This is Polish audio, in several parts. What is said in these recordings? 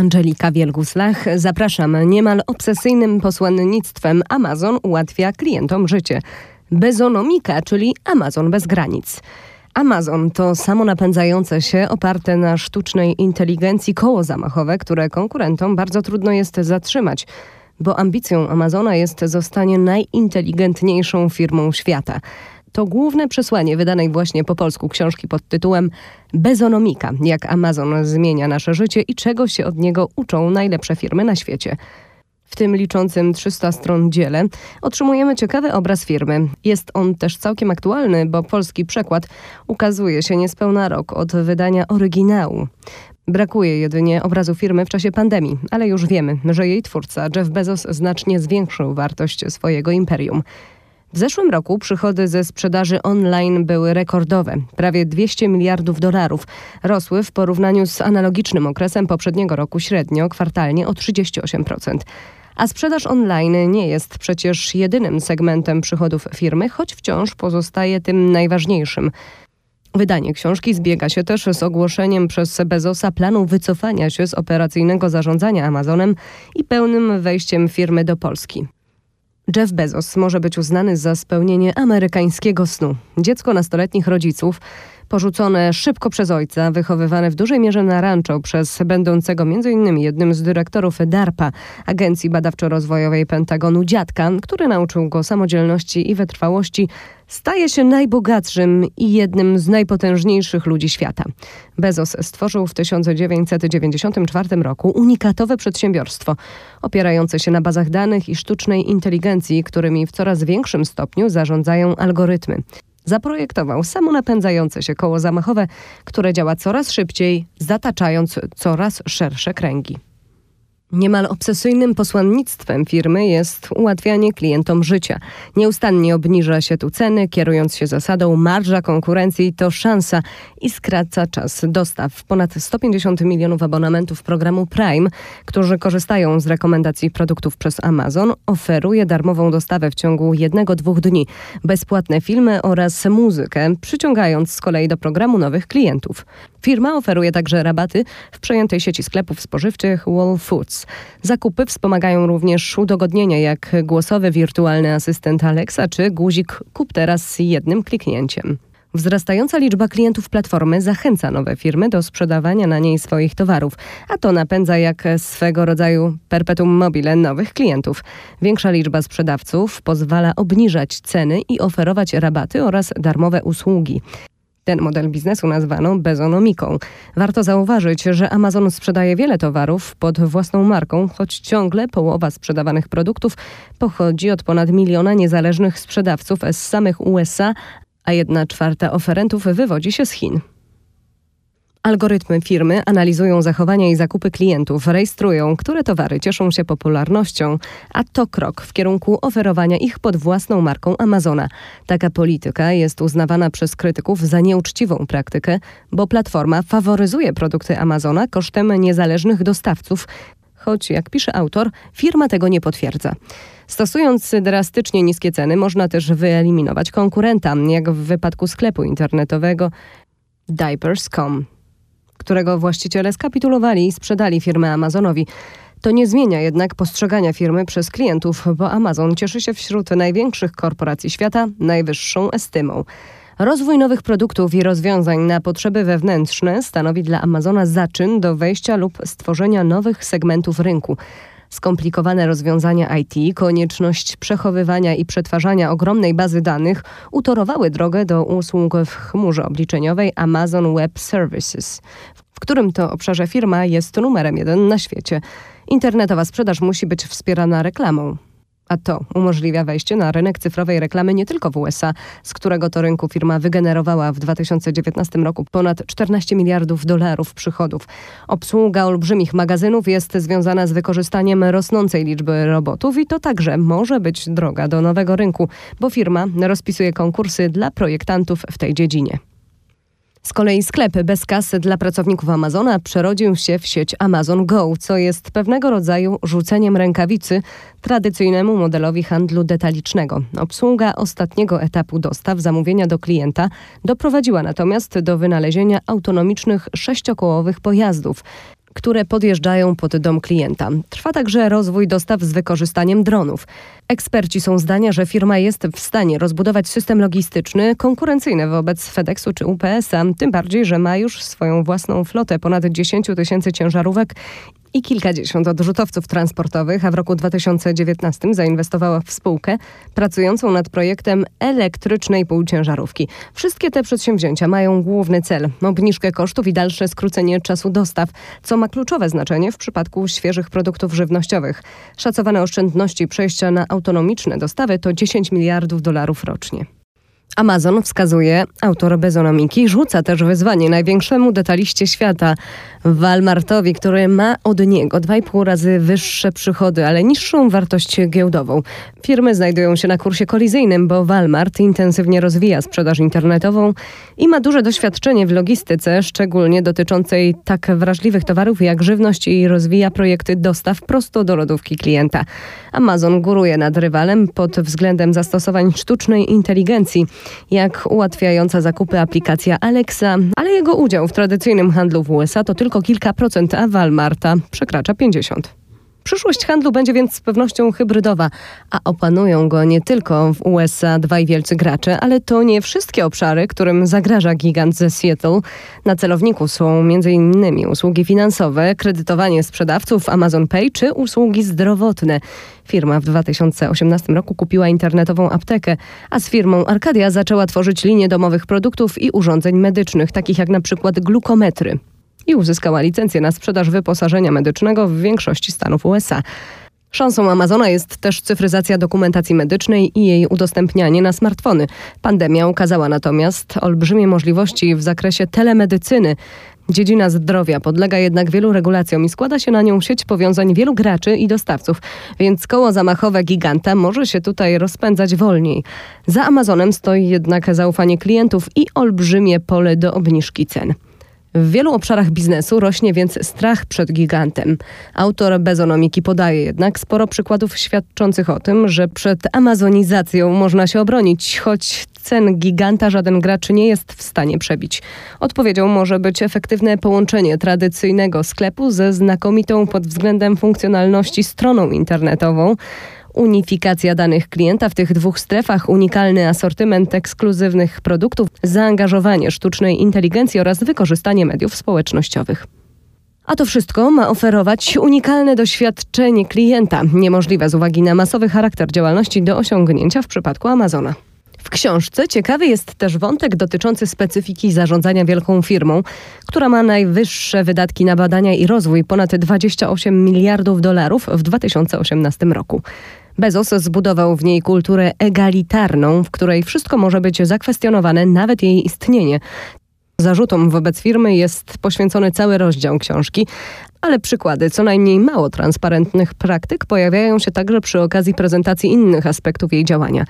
Angelika Wielguslach. Zapraszam. Niemal obsesyjnym posłannictwem Amazon ułatwia klientom życie. Bezonomika, czyli Amazon bez granic. Amazon to samonapędzające się, oparte na sztucznej inteligencji koło zamachowe, które konkurentom bardzo trudno jest zatrzymać, bo ambicją Amazona jest zostanie najinteligentniejszą firmą świata. To główne przesłanie wydanej właśnie po polsku książki pod tytułem Bezonomika, jak Amazon zmienia nasze życie i czego się od niego uczą najlepsze firmy na świecie. W tym liczącym 300 stron dziele otrzymujemy ciekawy obraz firmy. Jest on też całkiem aktualny, bo polski przekład ukazuje się niespełna rok od wydania oryginału. Brakuje jedynie obrazu firmy w czasie pandemii, ale już wiemy, że jej twórca Jeff Bezos znacznie zwiększył wartość swojego imperium. W zeszłym roku przychody ze sprzedaży online były rekordowe, prawie 200 miliardów dolarów. Rosły w porównaniu z analogicznym okresem poprzedniego roku średnio kwartalnie o 38%. A sprzedaż online nie jest przecież jedynym segmentem przychodów firmy, choć wciąż pozostaje tym najważniejszym. Wydanie książki zbiega się też z ogłoszeniem przez Bezosa planu wycofania się z operacyjnego zarządzania Amazonem i pełnym wejściem firmy do Polski. Jeff Bezos może być uznany za spełnienie amerykańskiego snu. Dziecko nastoletnich rodziców porzucone szybko przez ojca, wychowywane w dużej mierze na rancho przez będącego m.in. jednym z dyrektorów DARPA, Agencji Badawczo-Rozwojowej Pentagonu dziadka, który nauczył go samodzielności i wytrwałości, staje się najbogatszym i jednym z najpotężniejszych ludzi świata. Bezos stworzył w 1994 roku unikatowe przedsiębiorstwo, opierające się na bazach danych i sztucznej inteligencji, którymi w coraz większym stopniu zarządzają algorytmy. Zaprojektował samonapędzające się koło zamachowe, które działa coraz szybciej, zataczając coraz szersze kręgi. Niemal obsesyjnym posłannictwem firmy jest ułatwianie klientom życia. Nieustannie obniża się tu ceny, kierując się zasadą marża konkurencji to szansa i skraca czas dostaw. Ponad 150 milionów abonamentów programu Prime, którzy korzystają z rekomendacji produktów przez Amazon, oferuje darmową dostawę w ciągu jednego-dwóch dni, bezpłatne filmy oraz muzykę, przyciągając z kolei do programu nowych klientów. Firma oferuje także rabaty w przejętej sieci sklepów spożywczych Wall Foods. Zakupy wspomagają również udogodnienia jak głosowy wirtualny asystent Alexa czy guzik kup teraz jednym kliknięciem. Wzrastająca liczba klientów platformy zachęca nowe firmy do sprzedawania na niej swoich towarów, a to napędza jak swego rodzaju perpetuum mobile nowych klientów. Większa liczba sprzedawców pozwala obniżać ceny i oferować rabaty oraz darmowe usługi. Ten model biznesu nazwano bezonomiką. Warto zauważyć, że Amazon sprzedaje wiele towarów pod własną marką, choć ciągle połowa sprzedawanych produktów pochodzi od ponad miliona niezależnych sprzedawców z samych USA, a jedna czwarta oferentów wywodzi się z Chin. Algorytmy firmy analizują zachowania i zakupy klientów, rejestrują, które towary cieszą się popularnością, a to krok w kierunku oferowania ich pod własną marką Amazona. Taka polityka jest uznawana przez krytyków za nieuczciwą praktykę, bo platforma faworyzuje produkty Amazona kosztem niezależnych dostawców, choć jak pisze autor, firma tego nie potwierdza. Stosując drastycznie niskie ceny, można też wyeliminować konkurenta, jak w wypadku sklepu internetowego diapers.com którego właściciele skapitulowali i sprzedali firmę Amazonowi. To nie zmienia jednak postrzegania firmy przez klientów, bo Amazon cieszy się wśród największych korporacji świata najwyższą estymą. Rozwój nowych produktów i rozwiązań na potrzeby wewnętrzne stanowi dla Amazona zaczyn do wejścia lub stworzenia nowych segmentów rynku. Skomplikowane rozwiązania IT, konieczność przechowywania i przetwarzania ogromnej bazy danych utorowały drogę do usług w chmurze obliczeniowej Amazon Web Services, w którym to obszarze firma jest numerem jeden na świecie. Internetowa sprzedaż musi być wspierana reklamą a to umożliwia wejście na rynek cyfrowej reklamy nie tylko w USA, z którego to rynku firma wygenerowała w 2019 roku ponad 14 miliardów dolarów przychodów. Obsługa olbrzymich magazynów jest związana z wykorzystaniem rosnącej liczby robotów i to także może być droga do nowego rynku, bo firma rozpisuje konkursy dla projektantów w tej dziedzinie. Z kolei sklep bez kasy dla pracowników Amazona przerodził się w sieć Amazon Go, co jest pewnego rodzaju rzuceniem rękawicy tradycyjnemu modelowi handlu detalicznego. Obsługa ostatniego etapu dostaw zamówienia do klienta doprowadziła natomiast do wynalezienia autonomicznych sześciokołowych pojazdów. Które podjeżdżają pod dom klienta. Trwa także rozwój dostaw z wykorzystaniem dronów. Eksperci są zdania, że firma jest w stanie rozbudować system logistyczny konkurencyjny wobec FedExu czy UPS-a, tym bardziej, że ma już swoją własną flotę ponad 10 tysięcy ciężarówek i kilkadziesiąt odrzutowców transportowych, a w roku 2019 zainwestowała w spółkę pracującą nad projektem elektrycznej półciężarówki. Wszystkie te przedsięwzięcia mają główny cel obniżkę kosztów i dalsze skrócenie czasu dostaw, co ma kluczowe znaczenie w przypadku świeżych produktów żywnościowych. Szacowane oszczędności przejścia na autonomiczne dostawy to 10 miliardów dolarów rocznie. Amazon, wskazuje autor Bezonomiki, rzuca też wyzwanie największemu detaliście świata, Walmartowi, który ma od niego 2,5 razy wyższe przychody, ale niższą wartość giełdową. Firmy znajdują się na kursie kolizyjnym, bo Walmart intensywnie rozwija sprzedaż internetową i ma duże doświadczenie w logistyce, szczególnie dotyczącej tak wrażliwych towarów jak żywność i rozwija projekty dostaw prosto do lodówki klienta. Amazon góruje nad rywalem pod względem zastosowań sztucznej inteligencji jak ułatwiająca zakupy aplikacja Alexa, ale jego udział w tradycyjnym handlu w USA to tylko kilka procent, a Walmarta przekracza 50. Przyszłość handlu będzie więc z pewnością hybrydowa, a opanują go nie tylko w USA dwaj wielcy gracze, ale to nie wszystkie obszary, którym zagraża gigant ze Seattle. Na celowniku są m.in. usługi finansowe, kredytowanie sprzedawców, Amazon Pay czy usługi zdrowotne. Firma w 2018 roku kupiła internetową aptekę, a z firmą Arcadia zaczęła tworzyć linię domowych produktów i urządzeń medycznych, takich jak na przykład glukometry i uzyskała licencję na sprzedaż wyposażenia medycznego w większości stanów USA. Szansą Amazona jest też cyfryzacja dokumentacji medycznej i jej udostępnianie na smartfony. Pandemia ukazała natomiast olbrzymie możliwości w zakresie telemedycyny. Dziedzina zdrowia podlega jednak wielu regulacjom i składa się na nią sieć powiązań wielu graczy i dostawców, więc koło zamachowe giganta może się tutaj rozpędzać wolniej. Za Amazonem stoi jednak zaufanie klientów i olbrzymie pole do obniżki cen. W wielu obszarach biznesu rośnie więc strach przed gigantem. Autor bezonomiki podaje jednak sporo przykładów świadczących o tym, że przed amazonizacją można się obronić, choć cen giganta żaden gracz nie jest w stanie przebić. Odpowiedzią może być efektywne połączenie tradycyjnego sklepu ze znakomitą pod względem funkcjonalności stroną internetową unifikacja danych klienta w tych dwóch strefach, unikalny asortyment ekskluzywnych produktów, zaangażowanie sztucznej inteligencji oraz wykorzystanie mediów społecznościowych. A to wszystko ma oferować unikalne doświadczenie klienta, niemożliwe z uwagi na masowy charakter działalności do osiągnięcia w przypadku Amazona. W książce ciekawy jest też wątek dotyczący specyfiki zarządzania wielką firmą, która ma najwyższe wydatki na badania i rozwój ponad 28 miliardów dolarów w 2018 roku. Bezos zbudował w niej kulturę egalitarną, w której wszystko może być zakwestionowane, nawet jej istnienie. Zarzutom wobec firmy jest poświęcony cały rozdział książki, ale przykłady co najmniej mało transparentnych praktyk pojawiają się także przy okazji prezentacji innych aspektów jej działania.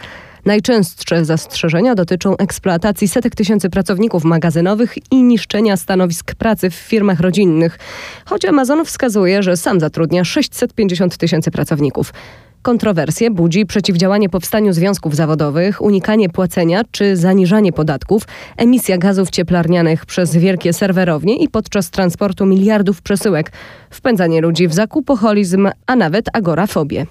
Najczęstsze zastrzeżenia dotyczą eksploatacji setek tysięcy pracowników magazynowych i niszczenia stanowisk pracy w firmach rodzinnych, choć Amazon wskazuje, że sam zatrudnia 650 tysięcy pracowników. Kontrowersje budzi przeciwdziałanie powstaniu związków zawodowych, unikanie płacenia czy zaniżanie podatków, emisja gazów cieplarnianych przez wielkie serwerownie i podczas transportu miliardów przesyłek, wpędzanie ludzi w zakupoholizm, a nawet agorafobię.